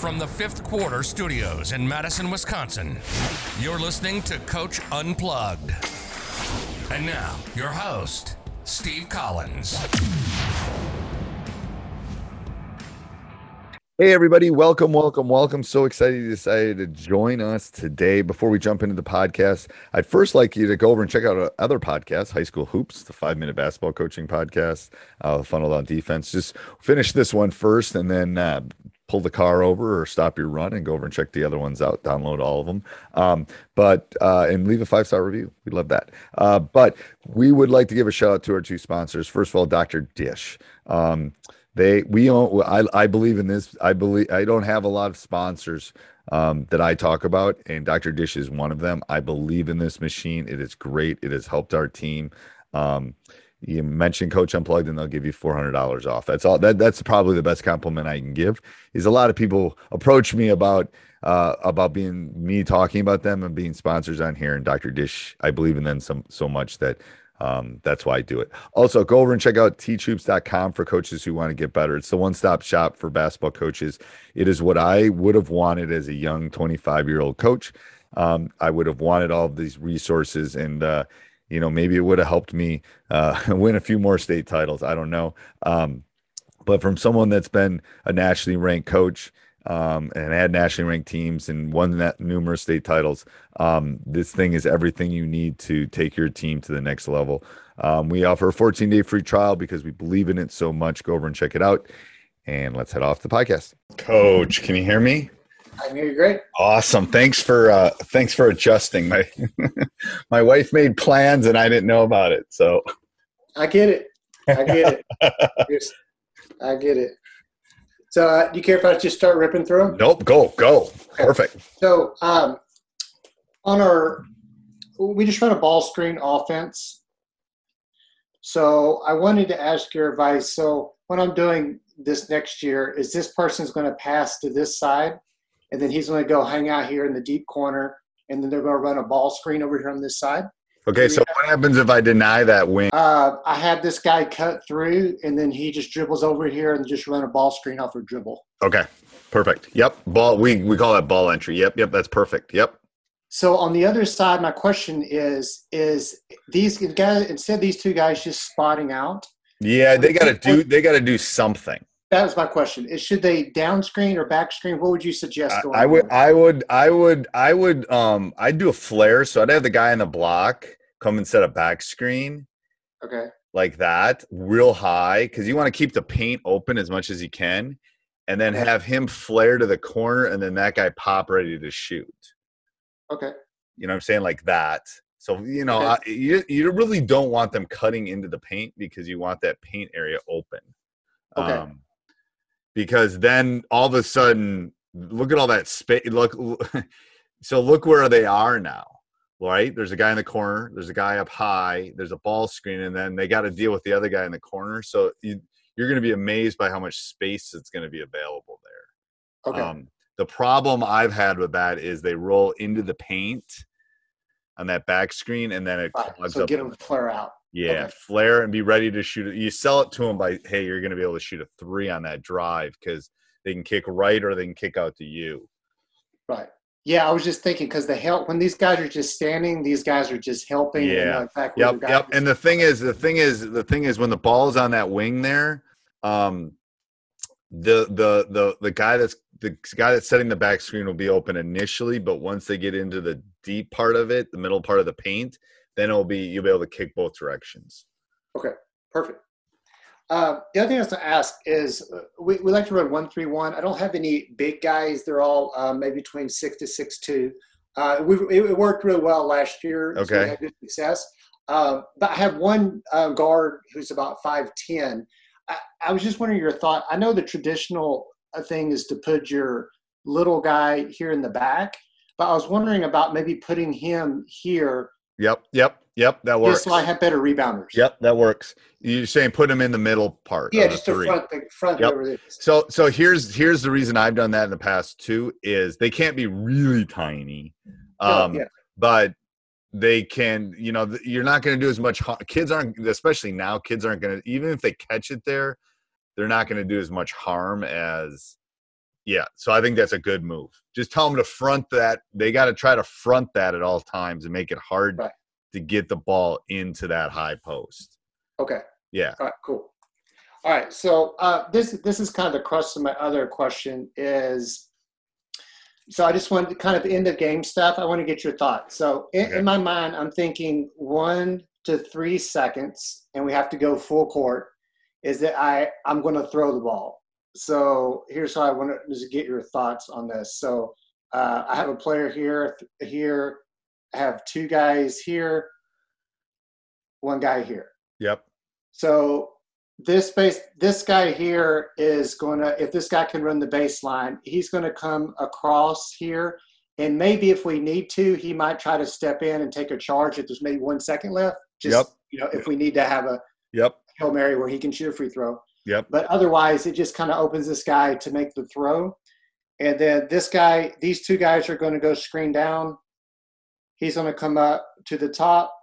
From the fifth quarter studios in Madison, Wisconsin, you're listening to Coach Unplugged. And now, your host, Steve Collins. Hey, everybody. Welcome, welcome, welcome. So excited you decided to join us today. Before we jump into the podcast, I'd first like you to go over and check out our other podcasts High School Hoops, the five minute basketball coaching podcast, uh, Funnel on Defense. Just finish this one first and then uh, pull the car over or stop your run and go over and check the other ones out. Download all of them. Um, but, uh, and leave a five star review. We love that. Uh, but we would like to give a shout out to our two sponsors. First of all, Dr. Dish. Um, they we own I, I believe in this i believe i don't have a lot of sponsors um, that i talk about and dr dish is one of them i believe in this machine it is great it has helped our team um, you mention coach unplugged and they'll give you $400 off that's all that that's probably the best compliment i can give is a lot of people approach me about uh, about being me talking about them and being sponsors on here and dr dish i believe in them some so much that um, that's why I do it. Also, go over and check out teachhoops.com for coaches who want to get better. It's the one stop shop for basketball coaches. It is what I would have wanted as a young 25 year old coach. Um, I would have wanted all of these resources and, uh, you know, maybe it would have helped me uh, win a few more state titles. I don't know. Um, but from someone that's been a nationally ranked coach, um, and had nationally ranked teams and won that numerous state titles. Um, this thing is everything you need to take your team to the next level. Um, we offer a 14 day free trial because we believe in it so much. Go over and check it out. And let's head off the podcast. Coach, can you hear me? I can hear you great. Awesome. Thanks for uh, thanks for adjusting. My my wife made plans and I didn't know about it. So I get it. I get it. I get it. So, uh, do you care if I just start ripping through them? Nope. Go, go. Perfect. So, um, on our, we just run a ball screen offense. So, I wanted to ask your advice. So, what I'm doing this next year, is this person's going to pass to this side, and then he's going to go hang out here in the deep corner, and then they're going to run a ball screen over here on this side? Okay, so what happens if I deny that win? Uh, I have this guy cut through, and then he just dribbles over here and just run a ball screen off a dribble. Okay, perfect. Yep, ball. We we call that ball entry. Yep, yep, that's perfect. Yep. So on the other side, my question is: is these guys instead of these two guys just spotting out? Yeah, they got to do. They got to do something. That was my question. Is should they down screen or back screen? What would you suggest? I, I would, I would, I would, I would, um, I'd do a flare. So I'd have the guy in the block come and set a back screen. Okay. Like that, real high, because you want to keep the paint open as much as you can, and then have him flare to the corner, and then that guy pop ready to shoot. Okay. You know what I'm saying? Like that. So you know, okay. I, you you really don't want them cutting into the paint because you want that paint area open. Okay. Um, because then all of a sudden, look at all that space. Look, so look where they are now right? There's a guy in the corner, there's a guy up high, there's a ball screen, and then they got to deal with the other guy in the corner. So you, are going to be amazed by how much space it's going to be available there. Okay. Um, the problem I've had with that is they roll into the paint on that back screen, and then it right. clogs so up. get them to flare out. Yeah, okay. flare and be ready to shoot. You sell it to them by, hey, you're going to be able to shoot a three on that drive because they can kick right or they can kick out to you. Right. Yeah, I was just thinking because the help when these guys are just standing, these guys are just helping. Yeah. And, yep. Yep. And the thing is, the thing is, the thing is, when the ball is on that wing there, um, the the the the guy that's the guy that's setting the back screen will be open initially, but once they get into the deep part of it, the middle part of the paint, then it'll be you'll be able to kick both directions. Okay. Perfect. Uh, the other thing I was to ask is uh, we, we like to run one three one. I don't have any big guys. They're all uh, maybe between six to six two. Uh, we, it worked really well last year. Okay. So we had good success. Um, but I have one uh, guard who's about five ten. I, I, was just wondering your thought. I know the traditional thing is to put your little guy here in the back. But I was wondering about maybe putting him here Yep, yep, yep. That works. just so I have better rebounders. Yep, that works. You're saying put them in the middle part. Yeah, of the just to three. front the front Yep. whoever it is. So so here's here's the reason I've done that in the past too is they can't be really tiny, No, um, yeah. but they can. You know, you're not going to do as much. Kids aren't, especially now. Kids aren't going to even if they catch it there, they're not going to do as much harm as. Yeah, so I think that's a good move. Just tell them to front that. They got to try to front that at all times and make it hard Right. to get the ball into that high post. Okay. Yeah. All right, cool. All right, so uh, this this is kind of the crux of my other question is. So I just want to kind of end the game stuff. I want to get your thoughts. So in, Okay. in my mind, I'm thinking one to three seconds, and we have to go full court. Is that I I'm going to throw the ball. So here's how I want to just get your thoughts on this. So uh, I have a player here here. I have two guys here. One guy here. Yep. So this base, this guy here is going to, if this guy can run the baseline, he's going to come across here. And maybe if we need to, he might try to step in and take a charge if there's maybe one second left. Just, Yep. you know, if we need to have a Yep. Hail Mary where he can shoot a free throw. Yep. But otherwise, it just kind of opens this guy to make the throw. And then this guy, these two guys are going to go screen down. He's going to come up to the top.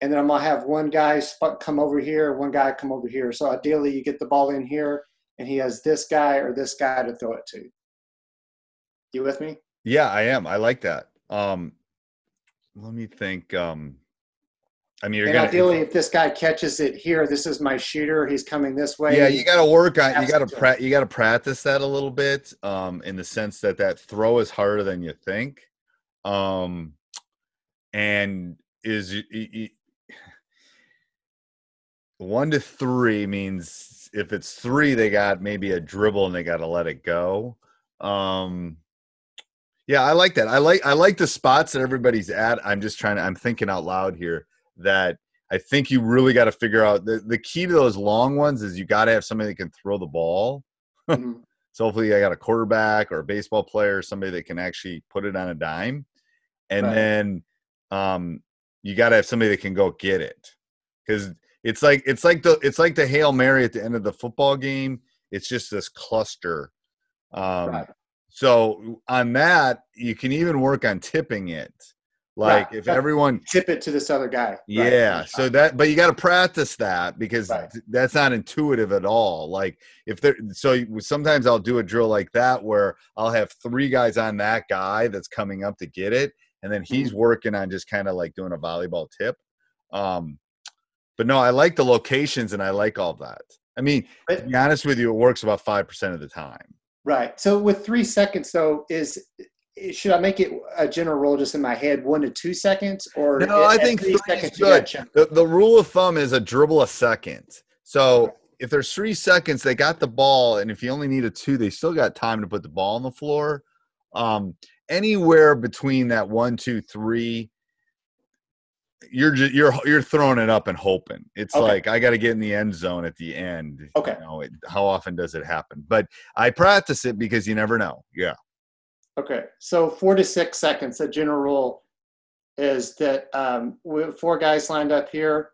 And then I'm going to have one guy come over here, one guy come over here. So ideally, you get the ball in here, and he has this guy or this guy to throw it to. You with me? Yeah, I am. I like that. Um, let me think. Um, I mean, you're and gonna. ideally, if this guy catches it here, this is my shooter. He's coming this way. yeah, you got to work on. You got to pra- You got to practice that a little bit. Um, in the sense that that throw is harder than you think. Um, and is y- y- y- one to three means if it's three, they got maybe a dribble and they got to let it go. Um, yeah, I like that. I like I like the spots that everybody's at. I'm just trying to. I'm thinking out loud here that I think you really got to figure out the the key to those long ones is you got to have somebody that can throw the ball. Mhm. So hopefully, I got a quarterback or a baseball player, somebody that can actually put it on a dime, and Right. then um, you got to have somebody that can go get it because it's like it's like the it's like the hail mary at the end of the football game. It's just this cluster. Um, Right. So on that, you can even work on tipping it. Like Right. if everyone Tip it to this other guy. Right. yeah. So that, but you got to practice that because Right. that's not intuitive at all. Like if there, so sometimes I'll do a drill like that where I'll have three guys on that guy that's coming up to get it, and then he's Mm-hmm. working on just kind of like doing a volleyball tip. Um, but no, I like the locations and I like all that. I mean, to be honest with you, it works about five percent of the time. Right. So with three seconds, though, is should I make it a general rule just in my head, one to two seconds, or No, I think three three seconds good. The, the rule of thumb is a dribble a second. So if there's three seconds, they got the ball, and if you only need a two, they still got time to put the ball on the floor. Um, anywhere between that one, two, three, you're just you're you're throwing it up and hoping. It's Okay. like I got to get in the end zone at the end. Okay. You know, it, how often does it happen? But I practice it because you never know. Yeah. Okay. So four to six seconds. The general rule is that um, we have four guys lined up here.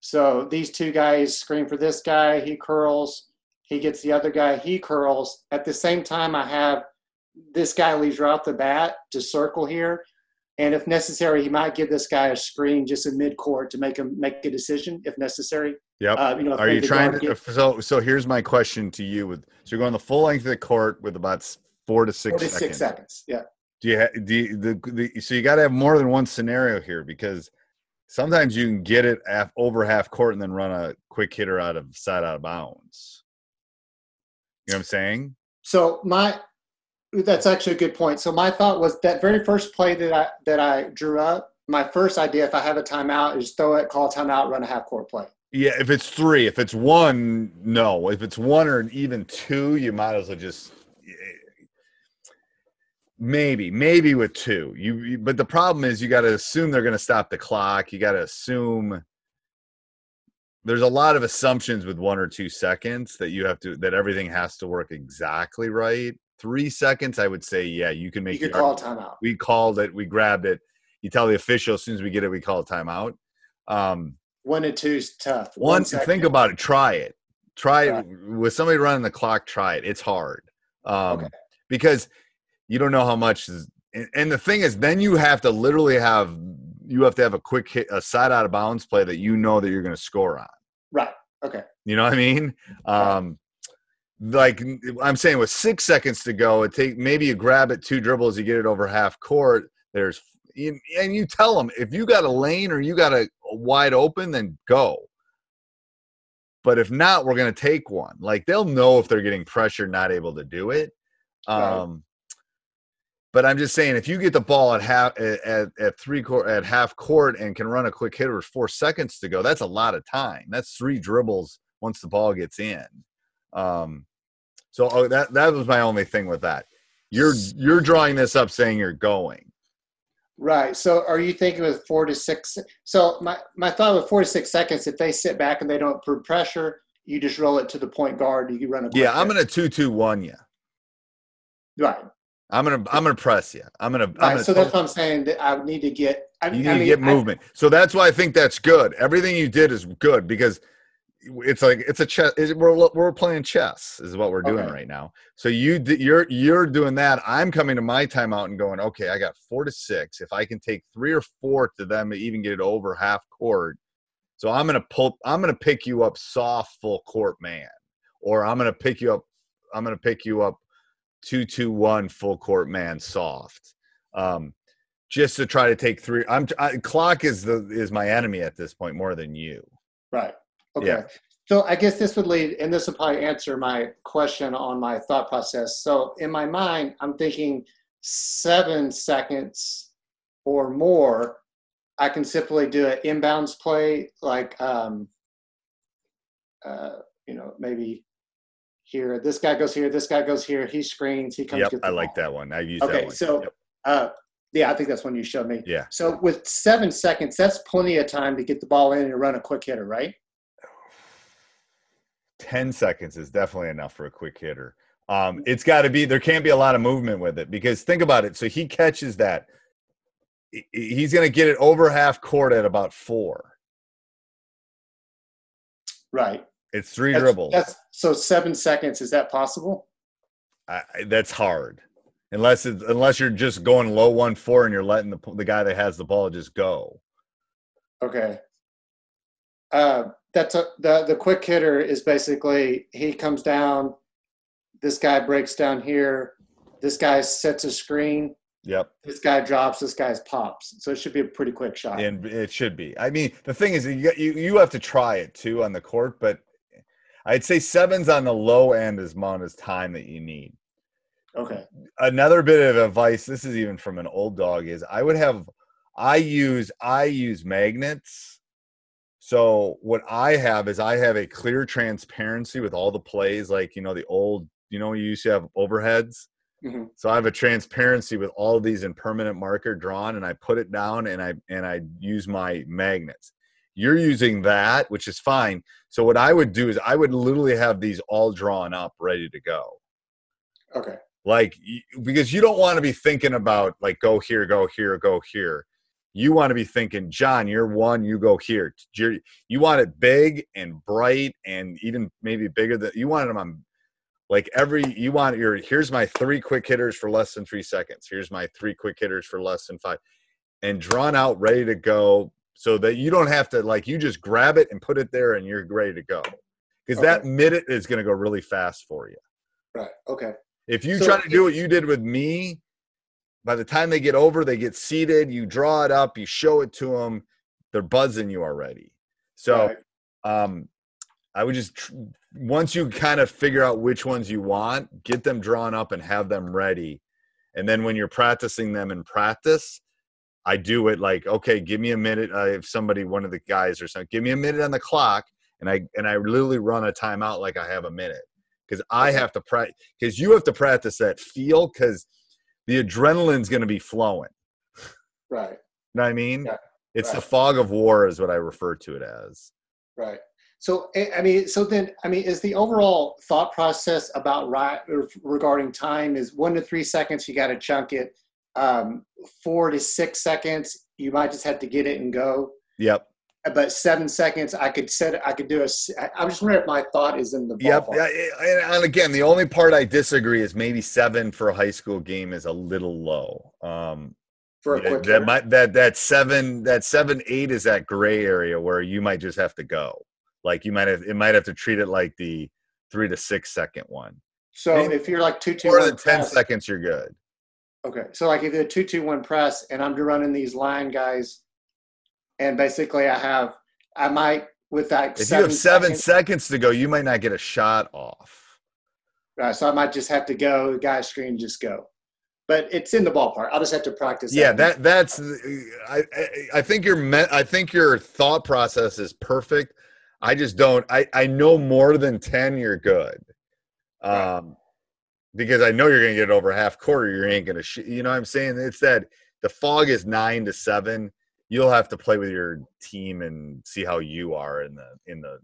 So these two guys screen for this guy. He curls. He gets the other guy. He curls. At the same time, I have this guy leaves right off the bat to circle here. And if necessary, he might give this guy a screen just in mid court to make him make a decision if necessary. Yep. Uh, you know, if Are you trying to? gets So, so here's my question to you: With so you're going the full length of the court with about four to six four to seconds. six seconds? Yeah. Do you? Ha- do you, the, the so you got to have more than one scenario here because sometimes you can get it af- over half court and then run a quick hitter out of side out of bounds. You know what I'm saying? So my that's actually a good point. So my thought was that very first play that I that I drew up. My first idea, if I have a timeout, is throw it, call a timeout, run a half court play. Yeah. If it's three, if it's one, no. If it's one or even two, you might as well just. Maybe, maybe with two. You, you but the problem is you got to assume they're going to stop the clock. You got to assume there's a lot of assumptions with one or two seconds that you have to that everything has to work exactly right. Three seconds, I would say, yeah, you can make. You the call a timeout. we called it, we grabbed it. You tell the official as soon as we get it, we call a timeout. Um, One and two is tough. one, second. think about it. Try it. Try Right. it with somebody running the clock. Try it. It's hard um, Okay. because you don't know how much is. And, and the thing is, then you have to literally have you have to have a quick hit, a side out of bounds play that you know that you're going to score on. Right. Okay. You know what I mean? Um, like I'm saying, with six seconds to go, it take maybe you grab it two dribbles, you get it over half court. There's and you tell them if you got a lane or you got a wide open, then go. But if not, we're going to take one. Like they'll know if they're getting pressure not able to do it. Right. Um, but I'm just saying, if you get the ball at half at, at three court at half court and can run a quick hitter with four seconds to go, that's a lot of time. That's three dribbles once the ball gets in. Um, so oh, that that was my only thing with that. You're you're drawing this up saying you're going. Right. So are you thinking with four to six? So my, my thought with four to six seconds, if they sit back and they don't put pressure, you just roll it to the point guard. You run a Yeah, I'm gonna two two one you. Right. I'm gonna I'm gonna press you. I'm gonna. I'm gonna So that's what I'm saying. That I need to get. I, you need I to mean, get I- movement. so that's why I think that's good. Everything you did is good because it's like it's a chess. We're we're playing chess is what we're doing Okay. right now. So you you're you're doing that. I'm coming to my timeout and going, okay, I got four to six. If I can take three or four to them to even get it over half court, so I'm gonna pull. I'm gonna pick you up soft full court man, or I'm gonna pick you up. I'm gonna pick you up two two one full court man soft. Um, just to try to take three. I'm I, clock is the is my enemy at this point more than you. Right. Okay. Yeah. So I guess this would lead, and this will probably answer my question on my thought process. So in my mind, I'm thinking seven seconds or more. I can simply do an inbounds play, like um, uh, you know, maybe here. This guy goes here. This guy goes here. He screens. He comes. Yep, I like ball. that one. I've used that Okay, one. so Yep. uh, yeah, I think that's one you showed me. Yeah. So with seven seconds, that's plenty of time to get the ball in and run a quick hitter, right? 10 seconds is definitely enough for a quick hitter. Um, it's got to be, there can't be a lot of movement with it because think about it. So he catches that. He's going to get it over half court at about four. Right. It's three That's- dribbles. That's so seven seconds. Is that possible? I, that's hard. Unless it's, unless you're just going low one four and you're letting the the guy that has the ball just go. Okay. Uh, that's a, the the quick hitter is basically he comes down. This guy breaks down here. This guy sets a screen. Yep. This guy drops. This guy's pops. So it should be a pretty quick shot. and it should be. I mean, the thing is, you you you have to try it too on the court, but I'd say seven's on the low end as amount as time that you need. Okay. Another bit of advice. This is even from an old dog. Is I would have, I use I use magnets. So what I have is I have a clear transparency with all the plays, like you know the old, you know, you used to have overheads. Mhm. So I have a transparency with all of these in permanent marker drawn, and I put it down and I and I use my magnets. You're using that, which is fine. So what I would do is I would literally have these all drawn up, ready to go. Okay. Like because you don't want to be thinking about like go here, go here, go here. You want to be thinking, John, you're one, you go here. You're, you want it big and bright and even maybe bigger than you want them on like every you want your here's my three quick hitters for less than three seconds here's my three quick hitters for less than five and drawn out ready to go so that you don't have to like you just grab it and put it there and you're ready to go because that minute is going to go really fast for you Right. Okay. if you So try to do what you did with me by the time they get over they get seated you draw it up you show it to them they're buzzing you already so Right. um i would just tr- once you kind of figure out which ones you want get them drawn up and have them ready and then when you're practicing them in practice i do it like okay give me a minute uh, if somebody one of the guys or something give me a minute on the clock and i and i literally run a timeout like i have a minute because i have to practice because you have to practice that feel because the adrenaline's going to be flowing Right. you know what i mean Yeah, it's the fog of war is what i refer to it as Right. So I I mean, so then I mean, is the overall thought process about right regarding time is one to three seconds? You got to chunk it. Um, four to six seconds, you might just have to get it and go. Yep. But seven seconds, I could set. I could do a. I'm just wondering if my thought is in the Yep. ballpark. Yeah, And, again, the only part I disagree is maybe seven for a high school game is a little low. Um, for a yeah, quick. that might that that seven that seven eight is that gray area where you might just have to go. Like you might have it might have to treat it like the three to six second one. so maybe if you're like two two one than ten seconds, you're good. Okay, so like if you're two two one press, and I'm running these line guys, and basically I have, I might with that. If you have seven seconds- seconds to go, you might not get a shot off. Right. so I might just have to go. The guy's screen, just go. But it's in the ballpark. I'll just have to practice. Yeah, that that's I I, I think your me, I think your thought process is perfect. I just don't I I know more than 10 you're good. Right. Um, Because I know you're going to get it over half quarter you ain't going to sh- you know what I'm saying it's that the fog is 9 to 7 you'll have to play with your team and see how you are in the in the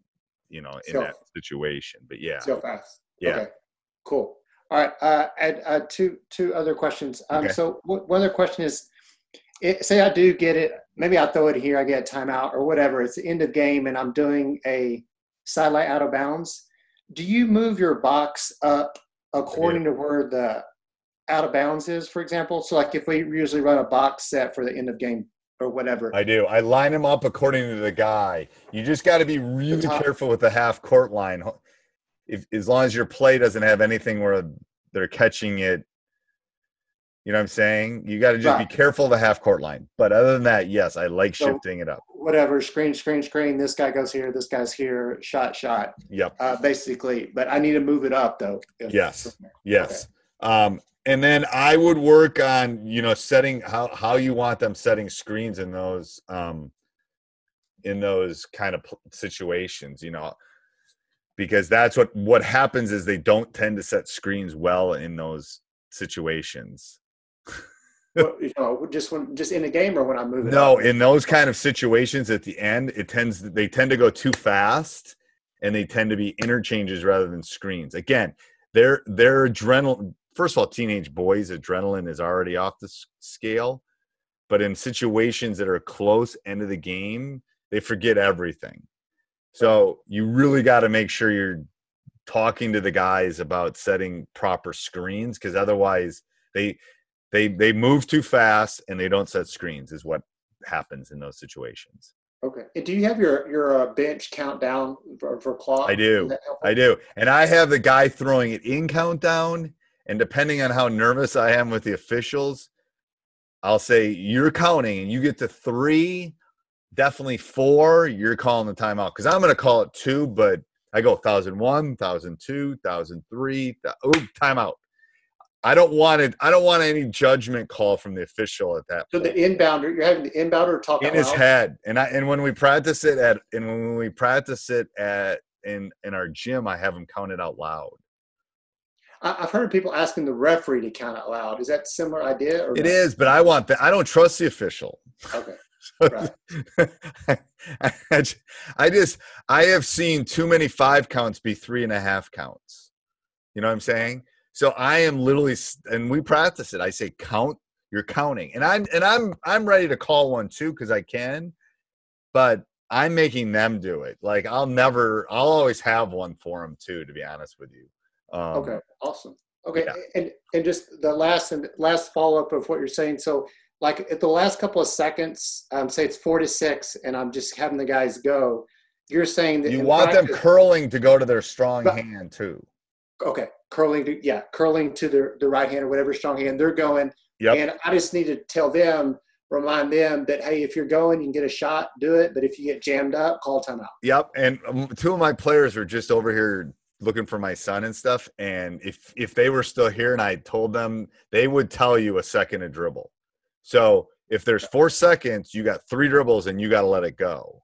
you know in So- that situation but yeah so fast. yeah Okay, cool. All right. Uh, and uh, two two other questions. Um, Okay. So w- one other question is, it, say I do get it. Maybe I throw it here. I get a timeout or whatever. It's the end of game, and I'm doing a sideline out of bounds. Do you move your box up according to where the out of bounds is, for example? So like if we usually run a box set for the end of game or whatever. I do. I line them up according to the guy. You just got to be really careful with the half court line. If as long as your play doesn't have anything where they're catching it, you know what I'm saying? You got to just Right. be careful of the half court line. But other than that, yes, I like So- shifting it up. Whatever screen screen screen this guy goes here this guy's here shot shot Yep. uh, basically but i need to move it up though Yes. Yes. Um, and then I would work on, you know, setting how, how you want them setting screens in those, um, in those kind of situations, you know, because that's what, what happens is they don't tend to set screens well in those situations. You know just when just in a game or when i move it No, up. in those kind of situations at the end, it tends, they tend to go too fast and they tend to be interchanges rather than screens. Again, their, their adrenaline, first of all, teenage boys' adrenaline is already off the scale. But in situations that are close end of the game, they forget everything. So you really got to make sure you're talking to the guys about setting proper screens because otherwise they they they move too fast and they don't set screens is what happens in those situations. okay and do you have your your uh, bench countdown for, for clock I do. Is that helpful? I do. And I have the guy throwing it in countdown. And depending on how nervous I am with the officials, I'll say, You're counting and you get to three, definitely four, you're calling the timeout. Because I'm going to call it two, but I go 1001, 1002, 1003. th- Oh, timeout. I don't want it. I don't want any judgment call from the official at that so point. the inbounder you're having the inbounder talk in his head and i and when we practice it at and when we practice it at in in our gym i have him count it out loud. I've heard people asking the referee to count out loud. Is that a similar idea or it no? is but i want that i don't trust the official. Okay. Right. I, I just i have seen too many five counts be three and a half counts. You know what i'm saying so i am literally and we practice it i say count you're counting and i'm and i'm i'm ready to call one too because i can but i'm making them do it like i'll never i'll always have one for them too to be honest with you um, Okay, awesome. Okay, yeah. and and just the last and last follow up of what you're saying. So, like at the last couple of seconds, um, say it's four to six, and I'm just having the guys go. You're saying that you want them curling to go to their strong But- hand too okay, curling to yeah, curling to the the right hand or whatever strong hand they're going, yep and I just need to tell them, remind them that hey, if you're going, you can get a shot, do it. But if you get jammed up, call timeout. Yep, and um, two of my players were just over here looking for my son and stuff. And if if they were still here and I told them, they would tell you a second to dribble. So if there's four seconds, you got three dribbles and you got to let it go.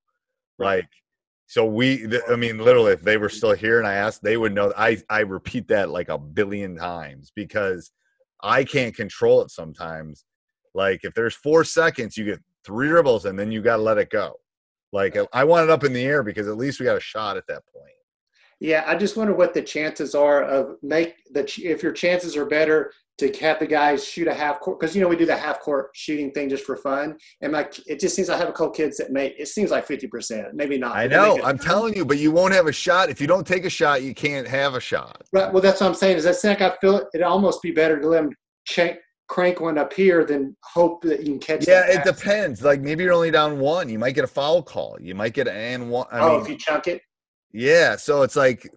Like, so we, th- I mean, literally, if they were still here and I asked, they would know. I I repeat that like a billion times because I can't control it sometimes. Like if there's four seconds, you get three dribbles and then you got to let it go. Like I want it up in the air because at least we got a shot at that point. Yeah, I just wonder what the chances are of make the if your chances are better to have the guys shoot a half court because you know we do the half court shooting thing just for fun and like it just seems I have a couple kids that make it seems like fifty percent maybe not. I know I'm telling you, but you won't have a shot if you don't take a shot. You can't have a shot. Right. Well, that's what I'm saying. Is that like I feel it, it'd almost be better to let them check crank one up here than hope that you can catch. Yeah, it depends. Like maybe you're only down one. You might get a foul call. You might get an and one. I oh, mean, if you chunk it. Yeah, so it's like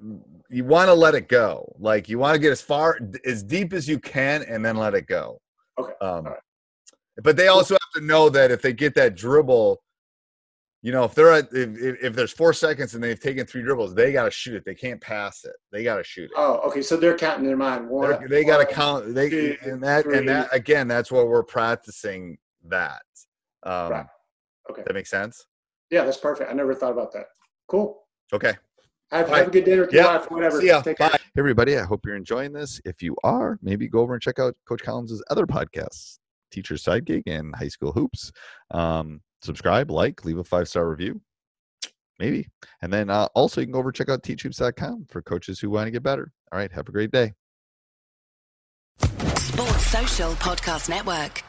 you want to let it go. Like you want to get as far as deep as you can and then let it go. Okay. Um, right. But they also have to know that if they get that dribble, you know, if they're at if, if there's four seconds and they've taken three dribbles, they got to shoot it. They can't pass it. They got to shoot it. Oh, okay. So they're counting their mind. One, they're, they got to count. They two, and that three. and that again. That's what we're practicing. That. Um, right. Okay. That makes sense. Yeah, that's perfect. I never thought about that. Cool. Okay. Have, have a good dinner yeah. wife, whatever. See ya. Take Bye. Care. Hey, everybody. I hope you're enjoying this. If you are, maybe go over and check out Coach Collins' other podcasts, Teacher's Side Gig and High School Hoops. Um, subscribe, like, leave a five star review. Maybe. And then uh, also, you can go over and check out teachhoops.com for coaches who want to get better. All right. Have a great day. Sports Social Podcast Network.